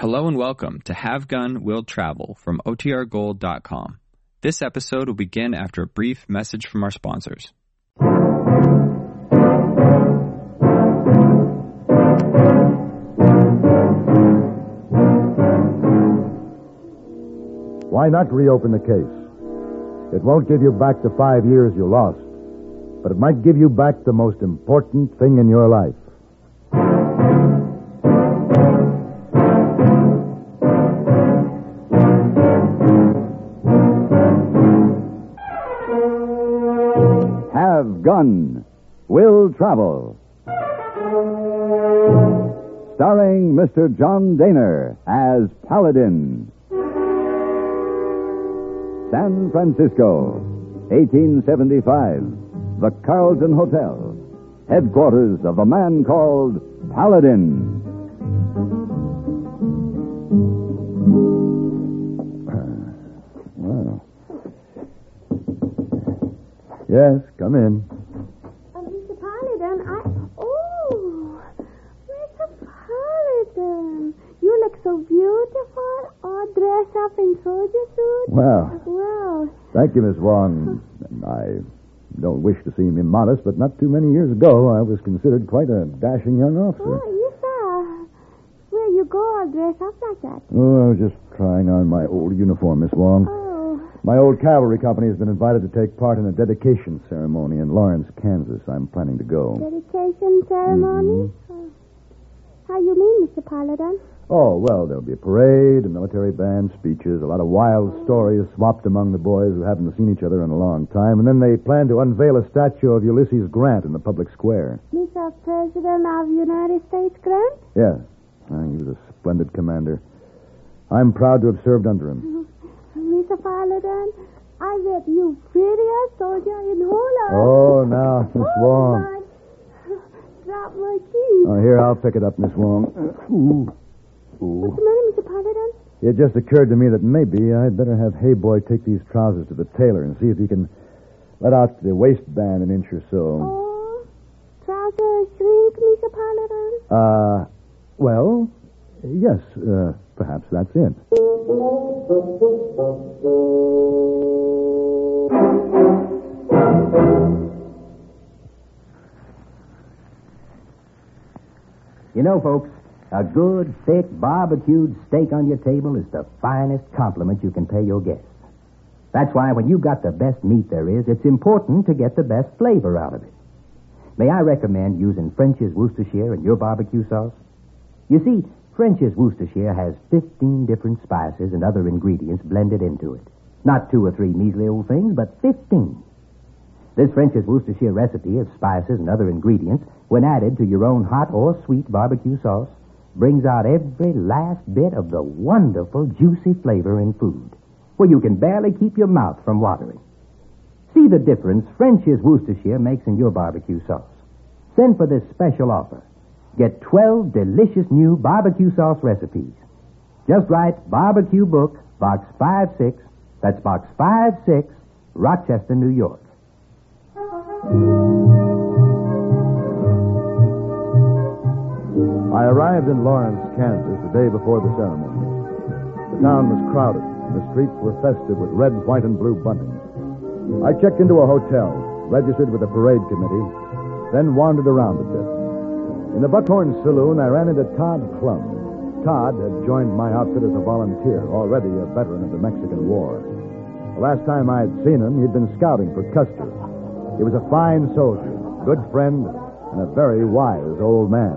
Hello and welcome to Have Gun Will Travel from OTRGold.com. This episode will begin after a brief message from our sponsors. Why not reopen the case? It won't give you back the five years you lost, but it might give you back the most important thing in your life. Travel. Starring Mr. John Dehner as Paladin. San Francisco, 1875. The Carlton Hotel. Headquarters of a man called Paladin. Yes, come in. Uh, Mr. Paladin, I. Oh, Mr. Paladin. You look so beautiful, all dressed up in soldier suit. Well, Well, thank you, Miss Wong. I don't wish to seem immodest, but not too many years ago, I was considered quite a dashing young officer. oh, yes, sir. Where you go all dressed up like that? Oh, I was just trying on my old uniform, Miss Wong. Oh, My old cavalry company has been invited to take part in a dedication ceremony in Lawrence, Kansas. I'm planning to go. dedication ceremony? Mm-hmm. Oh. How you mean, Mr. Paladin? Oh, well, there'll be a parade, a military band, speeches, a lot of wild stories swapped among the boys who haven't seen each other in a long time, and then they plan to unveil a statue of Ulysses Grant in the public square. Mr. President of the United States Grant? Yes, uh, he was a splendid commander. I'm proud to have served under him. Mr. Paladin, I bet you prettiest soldier in whole. Oh, now, Miss Wong. Drop my keys. Oh, here, I'll pick it up, Miss Wong. Uh, Ooh. What's the matter, Mr. Paladin? It just occurred to me that maybe I'd better have Hey Boy take these trousers to the tailor and see if he can let out the waistband an inch or so. Oh, trousers shrink, Mr. Paladin? Uh, well, yes, uh, perhaps that's it. You know, folks, a good, thick, barbecued steak on your table is the finest compliment you can pay your guests. That's why when you've got the best meat there is, it's important to get the best flavor out of it. May I recommend using French's Worcestershire in your barbecue sauce? You see, French's Worcestershire has 15 different spices and other ingredients blended into it. Not two or three measly old things, but 15. This French's Worcestershire recipe of spices and other ingredients, when added to your own hot or sweet barbecue sauce, brings out every last bit of the wonderful, juicy flavor in food, where you can barely keep your mouth from watering. See the difference French's Worcestershire makes in your barbecue sauce. Send for this special offer. Get 12 delicious new barbecue sauce recipes. Just write Barbecue Book, Box 56, that's Box 56, Rochester, New York. I arrived in Lawrence, Kansas, the day before the ceremony. The town was crowded, and the streets were festive with red, white, and blue bunting. I checked into a hotel, registered with the parade committee, then wandered around a bit. In the Buckhorn Saloon, I ran into Todd Plum. Todd had joined my outfit as a volunteer, already a veteran of the Mexican War. The last time I had seen him, he'd been scouting for Custer. He was a fine soldier, good friend, and a very wise old man.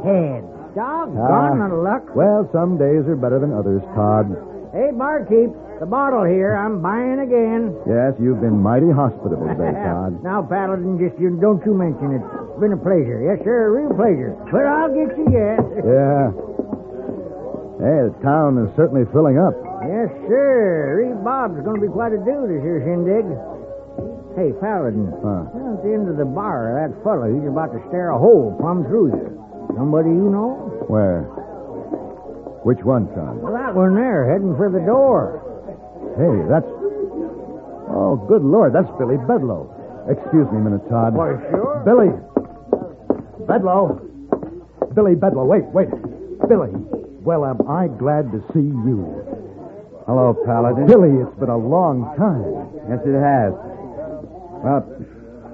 Head. Doggone the luck. Well, some days are better than others, Todd. Hey, barkeep, the bottle here. I'm buying again. Yes, you've been mighty hospitable today, Todd. now, Paladin, just you don't you mention it. It's been a pleasure. Yes, sir, a real pleasure. But I'll get you yet. Yeah. Hey, the town is certainly filling up. yes, sir. Reeve Bob's going to be quite a do this here shindig. Hey, Paladin. Huh. Down at the end of the bar, that fellow, he's about to stare a hole plumb through you. Somebody you know? Where? Which one, son? Well, that one there, heading for the door. Hey, that's. Oh, good Lord, that's Billy Bedlow. Excuse me a minute, Todd. Why, sure. Billy! Bedlow! Billy Bedlow, wait, wait. Billy. Well, am I glad to see you. Hello, Paladin. Billy, it's been a long time. Yes, it has. Well,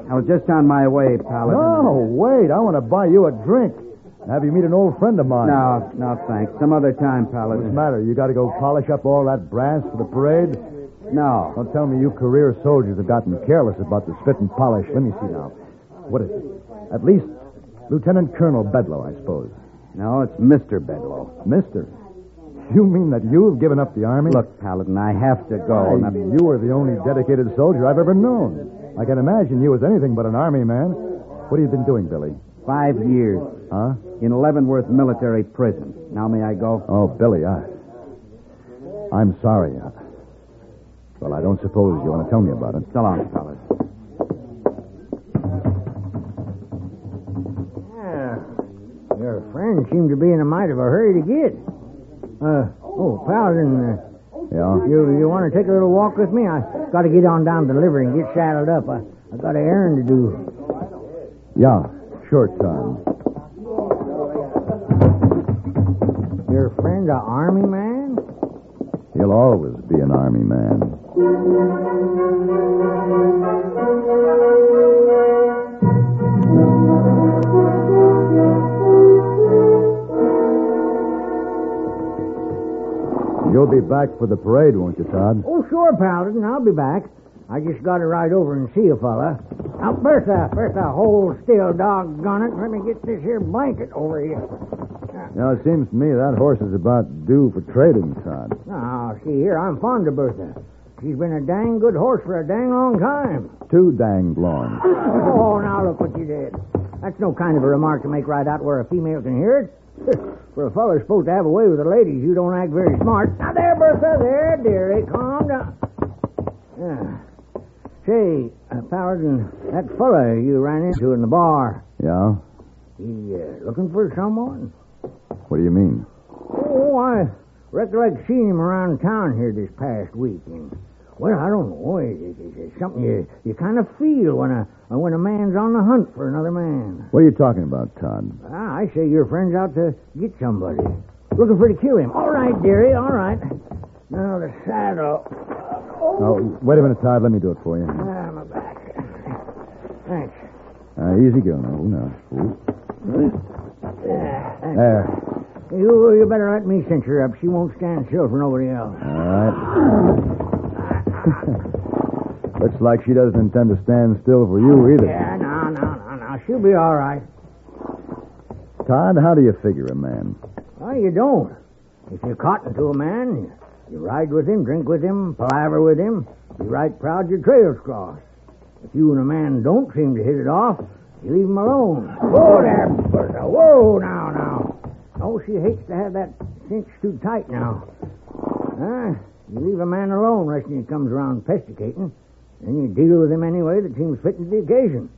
I was just on my way, Paladin. No, wait. I want to buy you a drink. Have you meet an old friend of mine. No, no, thanks. Some other time, What's Paladin. the matter? You got to go polish up all that brass for the parade? No. Don't tell me you career soldiers have gotten careless about the spit and polish. Let me see now. What is it? At least Lieutenant Colonel Bedlow, I suppose. No, it's Mr. Bedlow. Mister. You mean that you have given up the army? Look, Paladin, I have to go. I- Now- you are the only dedicated soldier I've ever known. I can imagine you as anything but an army man. What have you been doing, Billy? Five years Huh? in Leavenworth Military Prison. Now may I go? Oh, Billy, I. I'm sorry. I- Well, I don't suppose you want to tell me about it. So long, fellas. Yeah. Your friends seem to be in a mite of a hurry to get. Uh, oh, Paladin, uh, Yeah? you you want to take a little walk with me? I got to get on down to the livery and get saddled up. I, I got an errand to do. Yeah, sure, Tom. Your friend, a army man? He'll always be an army man. You'll be back for the parade, won't you, Todd? Oh, sure, Paladin. I'll be back. I just got to ride over and see a fella. Now, Bertha, uh, Bertha, uh, hold still, doggone it. Let me get this here blanket over you. Uh, now, it seems to me that horse is about due for trading, Todd. Now, see here, I'm fond of Bertha. She's been a dang good horse for a dang long time. Too dang long. Oh, now look what you did. That's no kind of a remark to make right out where a female can hear it. For a feller's supposed to have a way with the ladies, you don't act very smart. Now there, Bertha, there, dearie, calm down. Yeah. Say, uh, Paladin, that fella you ran into in the bar, Yeah? he uh, looking for someone? What do you mean? Oh, I recollect seeing him around town here this past week. And, well, I don't know. It, it, it- it's something you, you kind of feel when a when a man's on the hunt for another man. What are you talking about, Todd? Ah, I say your friend's out to get somebody. Looking for to kill him. All right, dearie, all right. Now the saddle. Oh, wait a minute, Todd. Let me do it for you. Ah, my back. Thanks. Uh, easy go now. Oh, now. Ah, thanks. There. You, you better let me cinch her up. She won't stand still for nobody else. All right. Looks like she doesn't intend to stand still for you either. Yeah, no, no, no, no. She'll be all right. Todd, how do you figure a man? Well, you don't. If you're cotton to a man, you, you ride with him, drink with him, palaver with him, be right proud your trail's cross. If you and a man don't seem to hit it off, you leave him alone. Whoa there, Bertha. Whoa, now, now. Oh, she hates to have that cinch too tight now. Ah, you leave a man alone lest he comes around pesticating. Then you deal with him any way that seems fitting to the occasion.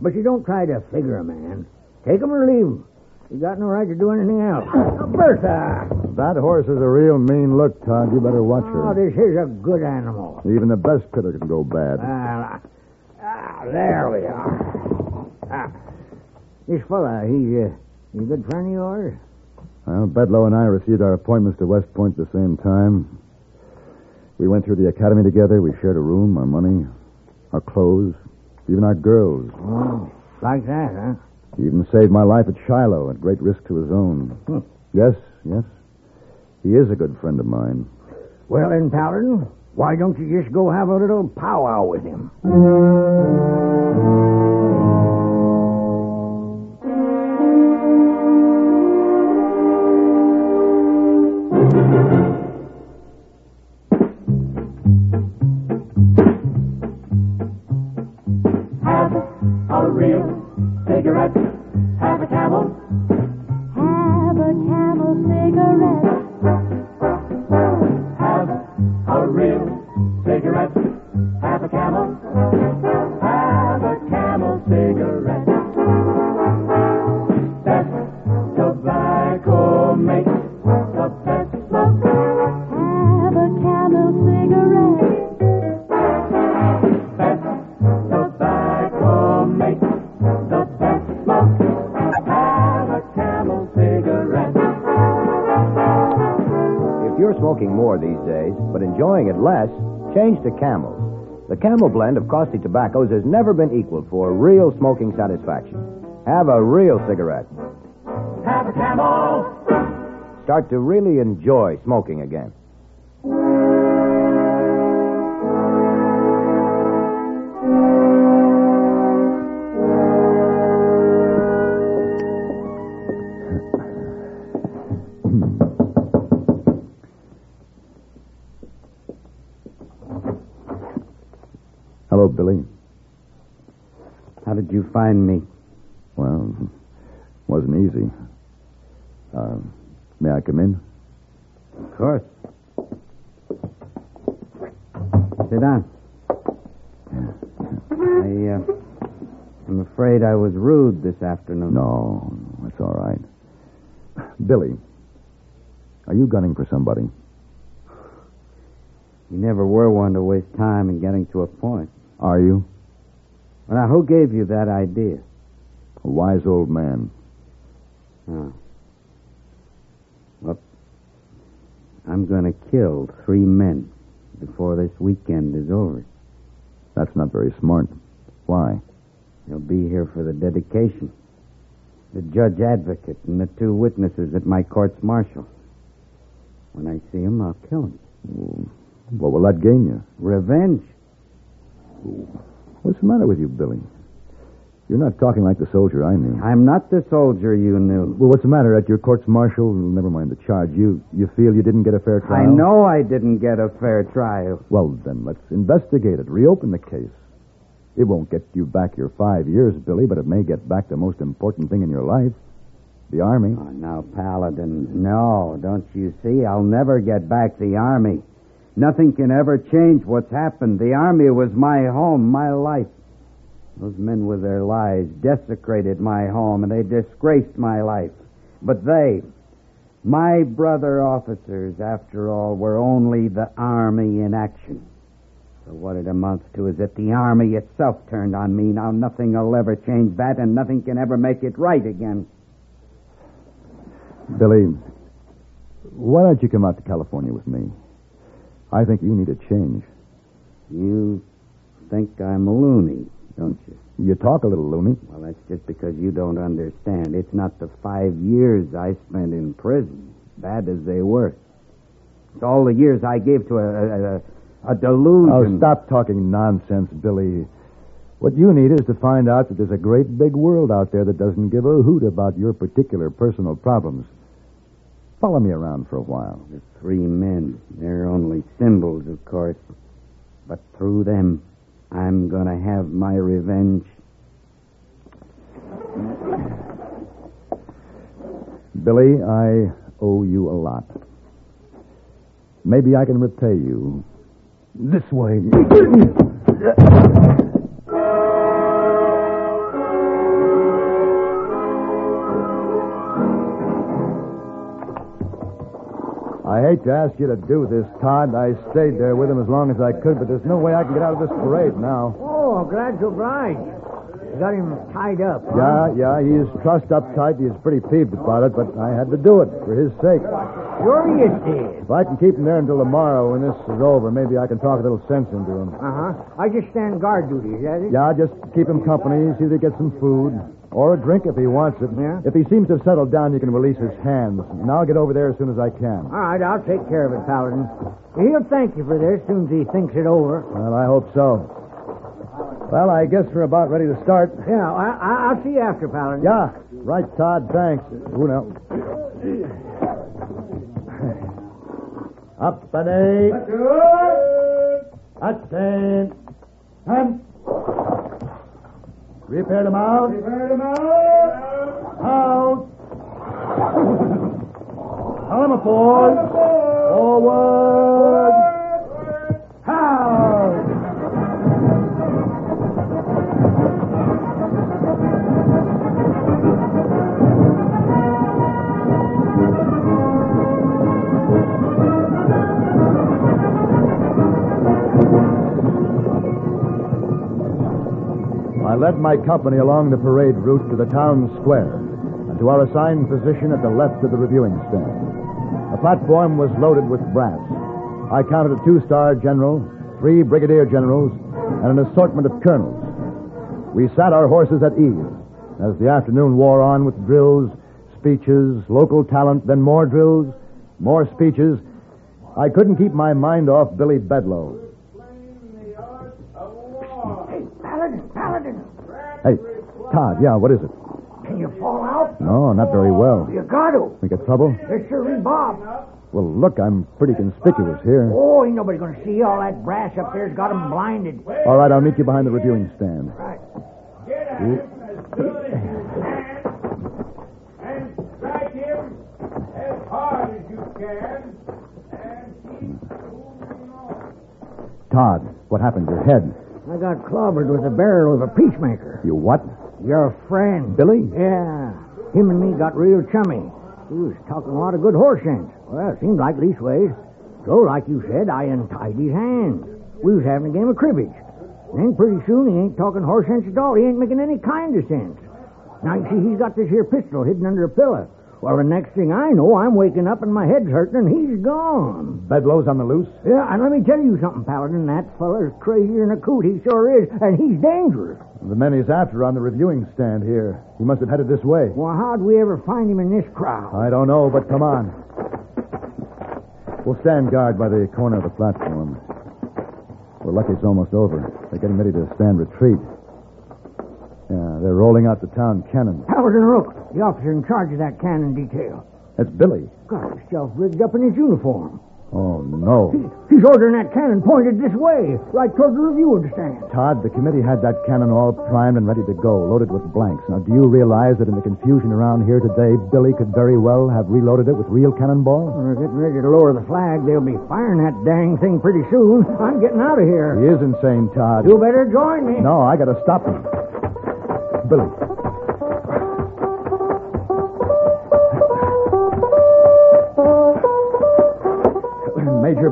But you don't try to figure a man. Take him or leave him. You got no right to do anything else. Now, Bertha! That horse is a real mean look, Todd. You better watch Oh, her. this here's a good animal. Even the best critter can go bad. Ah, ah, there we are. Ah, this fella, he, uh, he a good friend of yours? Well, Bedlow and I received our appointments to West Point at the same time. We went through the academy together. We shared a room, our money, our clothes, even our girls. Oh, like that, huh? He even saved my life at Shiloh at great risk to his own. Hmm. Yes, yes. He is a good friend of mine. Well, then, Paladin, why don't you just go have a little powwow with him? The Camel blend of costly tobaccos has never been equaled for real smoking satisfaction. Have a real cigarette. Have a camel. Start to really enjoy smoking again. Billy. How did you find me? Well, wasn't easy. Uh, may I come in? Of course. Sit down. I, uh, I'm afraid I was rude this afternoon. No, that's all right. Billy, are you gunning for somebody? You never were one to waste time in getting to a point. Are you? Well, now, who gave you that idea? A wise old man. Oh. Well, I'm going to kill three men before this weekend is over. That's not very smart. Why? They'll be here for the dedication. The judge advocate and the two witnesses at my court's martial. When I see them, I'll kill them. What will that gain you? Revenge. What's the matter with you, Billy? You're not talking like the soldier I knew. I'm not the soldier you knew. Well, what's the matter at your court's martial? Never mind the charge. You you feel you didn't get a fair trial? I know I didn't get a fair trial. Well, then let's investigate it. Reopen the case. It won't get you back your five years, Billy, but it may get back the most important thing in your life the Army. Oh, now, Paladin, no, don't you see? I'll never get back the Army. Nothing can ever change what's happened. The Army was my home, my life. Those men with their lies desecrated my home and they disgraced my life. But they, my brother officers, after all, were only the Army in action. So what it amounts to is that the Army itself turned on me. Now nothing will ever change that and nothing can ever make it right again. Billy, why don't you come out to California with me? I think you need a change. You think I'm a loony, don't you? You talk a little loony. Well, that's just because you don't understand. It's not the five years I spent in prison, bad as they were. It's all the years I gave to a, a, a, a delusion. Oh, stop talking nonsense, Billy. What you need is to find out that there's a great big world out there that doesn't give a hoot about your particular personal problems. Follow me around for a while. The three men, they're only symbols, of course. But through them, I'm going to have my revenge. Billy, I owe you a lot. Maybe I can repay you this way. I hate to ask you to do this, Todd. I stayed there with him as long as I could, but there's no way I can get out of this parade now. Oh, glad to oblige. Got him tied up. huh? Yeah, yeah, he is trussed up tight. He's pretty peeved about it, but I had to do it for his sake. Sure you did. If I can keep him there until tomorrow when this is over, maybe I can talk a little sense into him. Uh-huh. I just stand guard duty, is that it? Yeah, just keep him company, see if he gets some food. Or a drink if he wants it. Yeah? If he seems to have settled down, you can release his hands. And I'll get over there as soon as I can. All right, I'll take care of it, Paladin. He'll thank you for this as soon as he thinks it over. Well, I hope so. Well, I guess we're about ready to start. Yeah, I, I, I'll see you after, Paladin. Yeah, right, Todd. Thanks. Who knows? Up and eight. Attend. And. Repair them out. Repair them out. Out. Column of fours. Forward. I led my company along the parade route to the town square and to our assigned position at the left of the reviewing stand. The platform was loaded with brass. I counted a two star general, three brigadier generals, and an assortment of colonels. We sat our horses at ease as the afternoon wore on with drills, speeches, local talent, then more drills, more speeches. I couldn't keep my mind off Billy Bedloe. Hey, Paladin, Paladin, Hey, Todd, yeah, what is it? can you fall out? No, not very well. You got to. We got trouble? There's Shirley Bob. Well, look, I'm pretty conspicuous here. Oh, ain't nobody going to see all that brass up there's got 'em blinded. All right, I'll meet you behind the reviewing stand. Right. Get at him as good as you can and strike him as hard as you can and keep moving on. Todd, what happened? To your head. I got clobbered with the barrel of a peacemaker. You what? Your friend. Billy? Yeah. Him and me got real chummy. He was talking a lot of good horse sense. Well, it seemed like leastways. So, like you said, I untied his hands. We was having a game of cribbage. Then pretty soon he ain't talking horse sense at all. He ain't making any kind of sense. Now, you see, he's got this here pistol hidden under a pillow. Well, the next thing I know, I'm waking up and my head's hurting and he's gone. Bedlow's on the loose? Yeah, and let me tell you something, Paladin. That feller's crazier than a coot. He sure is, and he's dangerous. The men he's after are on the reviewing stand here. He must have headed this way. Well, how'd we ever find him in this crowd? I don't know, but come on. We'll stand guard by the corner of the platform. We're lucky it's almost over. They're getting ready to stand retreat. Yeah, they're rolling out the town cannon. Paladin Rook, the officer in charge of that cannon detail. That's Billy. Got himself rigged up in his uniform. Oh, no. He's ordering that cannon pointed this way, right toward the reviewing stand. Todd, the committee had that cannon all primed and ready to go, loaded with blanks. Now, do you realize that in the confusion around here today, Billy could very well have reloaded it with real cannonballs? We're getting ready to lower the flag. They'll be firing that dang thing pretty soon. I'm getting out of here. He is insane, Todd. You better join me. No, I gotta stop him. Billy.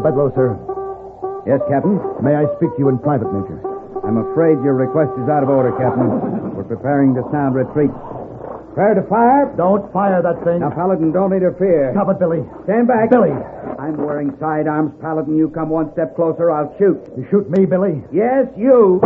Major Bedlow, sir. Yes, Captain? May I speak to you in private, Major? I'm afraid your request is out of order, Captain. We're preparing to sound retreat. Prepare to fire. Don't fire that thing. Now, Paladin, don't interfere. Stop it, Billy. Stand back. Billy. I'm wearing sidearms, Paladin. You come one step closer, I'll shoot. You shoot me, Billy? Yes, you.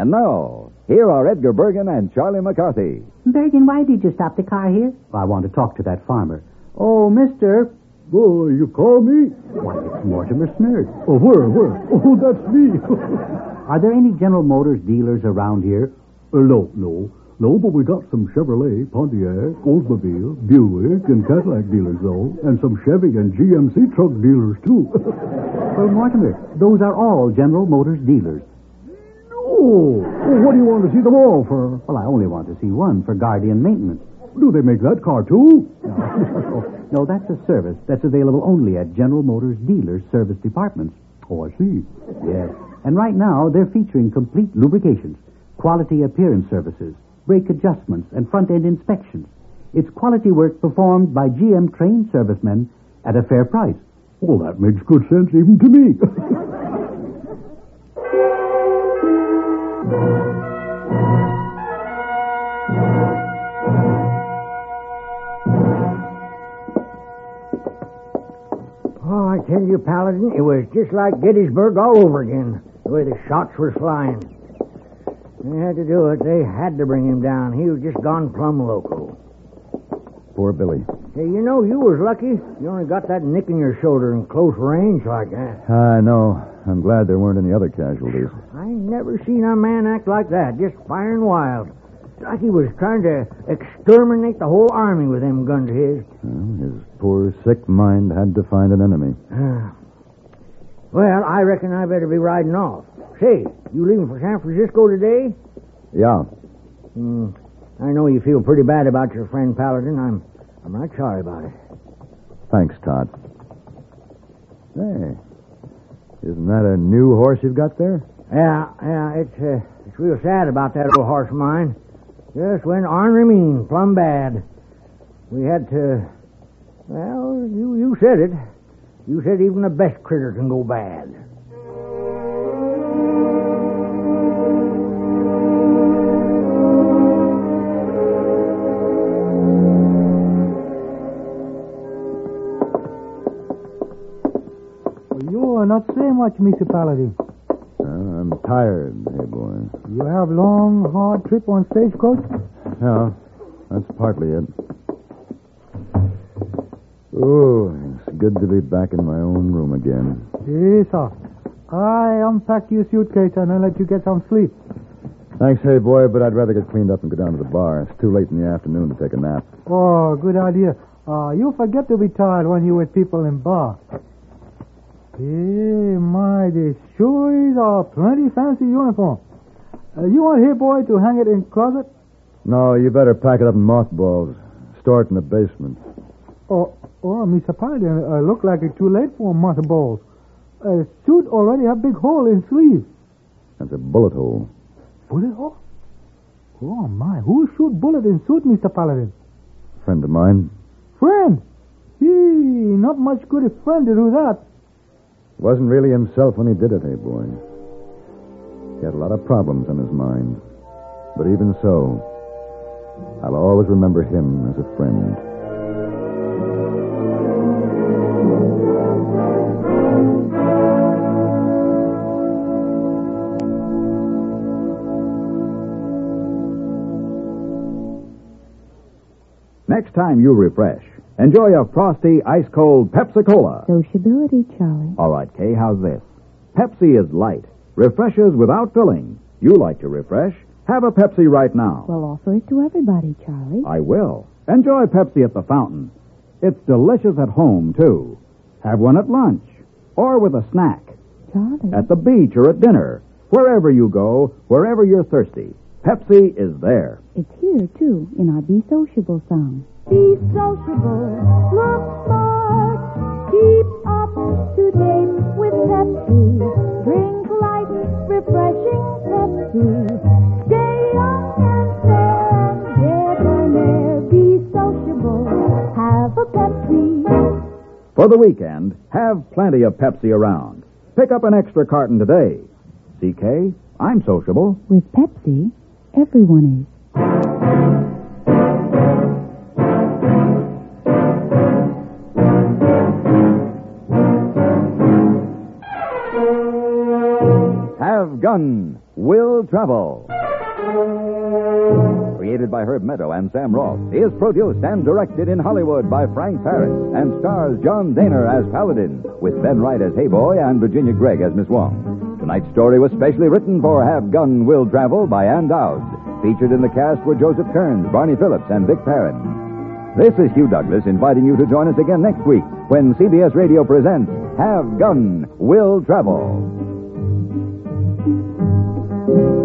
And now, here are Edgar Bergen and Charlie McCarthy. Bergen, why did you stop the car here? I want to talk to that farmer. Oh, mister. Oh, you call me? Why, it's Mortimer Snerd. Oh, where, where? Oh, that's me. Are there any General Motors dealers around here? Uh, no, no. No, but we got some Chevrolet, Pontiac, Oldsmobile, Buick, and Cadillac dealers, though. And some Chevy and GMC truck dealers, too. well, Mortimer, those are all General Motors dealers. Oh, well, what do you want to see them all for? Well, I only want to see one for Guardian maintenance. Do they make that car, too? No, no, that's a service that's available only at General Motors dealers' service departments. Oh, I see. Yes. And right now, they're featuring complete lubrications, quality appearance services, brake adjustments, and front end inspections. It's quality work performed by GM trained servicemen at a fair price. Well, that makes good sense even to me. tell you, Paladin, it was just like Gettysburg all over again, the way the shots were flying. They had to do it. They had to bring him down. He was just gone plumb loco. Poor Billy. Hey, you know, you was lucky. You only got that nick in your shoulder in close range like that. I know. I'm glad there weren't any other casualties. I never seen a man act like that, just firing wild. Like he was trying to exterminate the whole army with them guns of his. Well, his poor, sick mind had to find an enemy. well, I reckon I better be riding off. Say, you leaving for San Francisco today? Yeah. Hmm. I know you feel pretty bad about your friend Paladin. I'm, I'm not sorry about it. Thanks, Todd. Hey, isn't that a new horse you've got there? Yeah, yeah, it's uh, it's real sad about that old horse of mine. Just went ornery mean, plumb bad. We had to, well, you you said it. You said even the best critter can go bad. You are not saying much, Mr. Paladin. Uh, I'm tired, boy. You have long, hard trip on stagecoach? Yeah, that's partly it. Oh, it's good to be back in my own room again. Yes, sir. I unpack your suitcase and I'll let you get some sleep. Thanks, hey boy, but I'd rather get cleaned up and go down to the bar. It's too late in the afternoon to take a nap. Oh, good idea. Uh, you forget to be tired when you're with people in bar. Hey, my, this sure is a plenty fancy uniform. Uh, you want here, boy, to hang it in closet? No, you better pack it up in mothballs. Store it in the basement. Oh, oh, Mr. Paladin, uh, look like it's too late for mothballs. Uh, suit already have big hole in sleeve. That's a bullet hole. Bullet hole? Oh, my. Who shoot bullet in suit, Mr. Paladin? Friend of mine. Friend? He, not much good a friend to do that. Wasn't really himself when he did it, hey boy. He had a lot of problems on his mind. But even so, I'll always remember him as a friend. Next time you refresh, enjoy a frosty, ice cold Pepsi Cola. Sociability, Charlie. All right, Kay, how's this? Pepsi is light, refreshes without filling. You like to refresh? Have a Pepsi right now. Well, offer it to everybody, Charlie. I will. Enjoy Pepsi at the fountain. It's delicious at home, too. Have one at lunch or with a snack. Charlie. At the beach or at dinner. Wherever you go, wherever you're thirsty, Pepsi is there. It's here, too, in our Be Sociable song. Be sociable, look smart, keep up to date with Pepsi. Drink light, refreshing Pepsi. Stay young and fair and debonair. Be sociable, have a Pepsi. For the weekend, have plenty of Pepsi around. Pick up an extra carton today. CK, I'm sociable. With Pepsi, everyone is. Gun Will Travel. Created by Herb Meadow and Sam Ross, is produced and directed in Hollywood by Frank Paris and stars John Dehner as Paladin, with Ben Wright as Hey Boy and Virginia Gregg as Miss Wong. Tonight's story was specially written for Have Gun Will Travel by Ann Dowd. Featured in the cast were Joseph Kearns, Barney Phillips, and Vic Perrin. This is Hugh Douglas inviting you to join us again next week when CBS Radio presents Have Gun Will Travel. Thank you.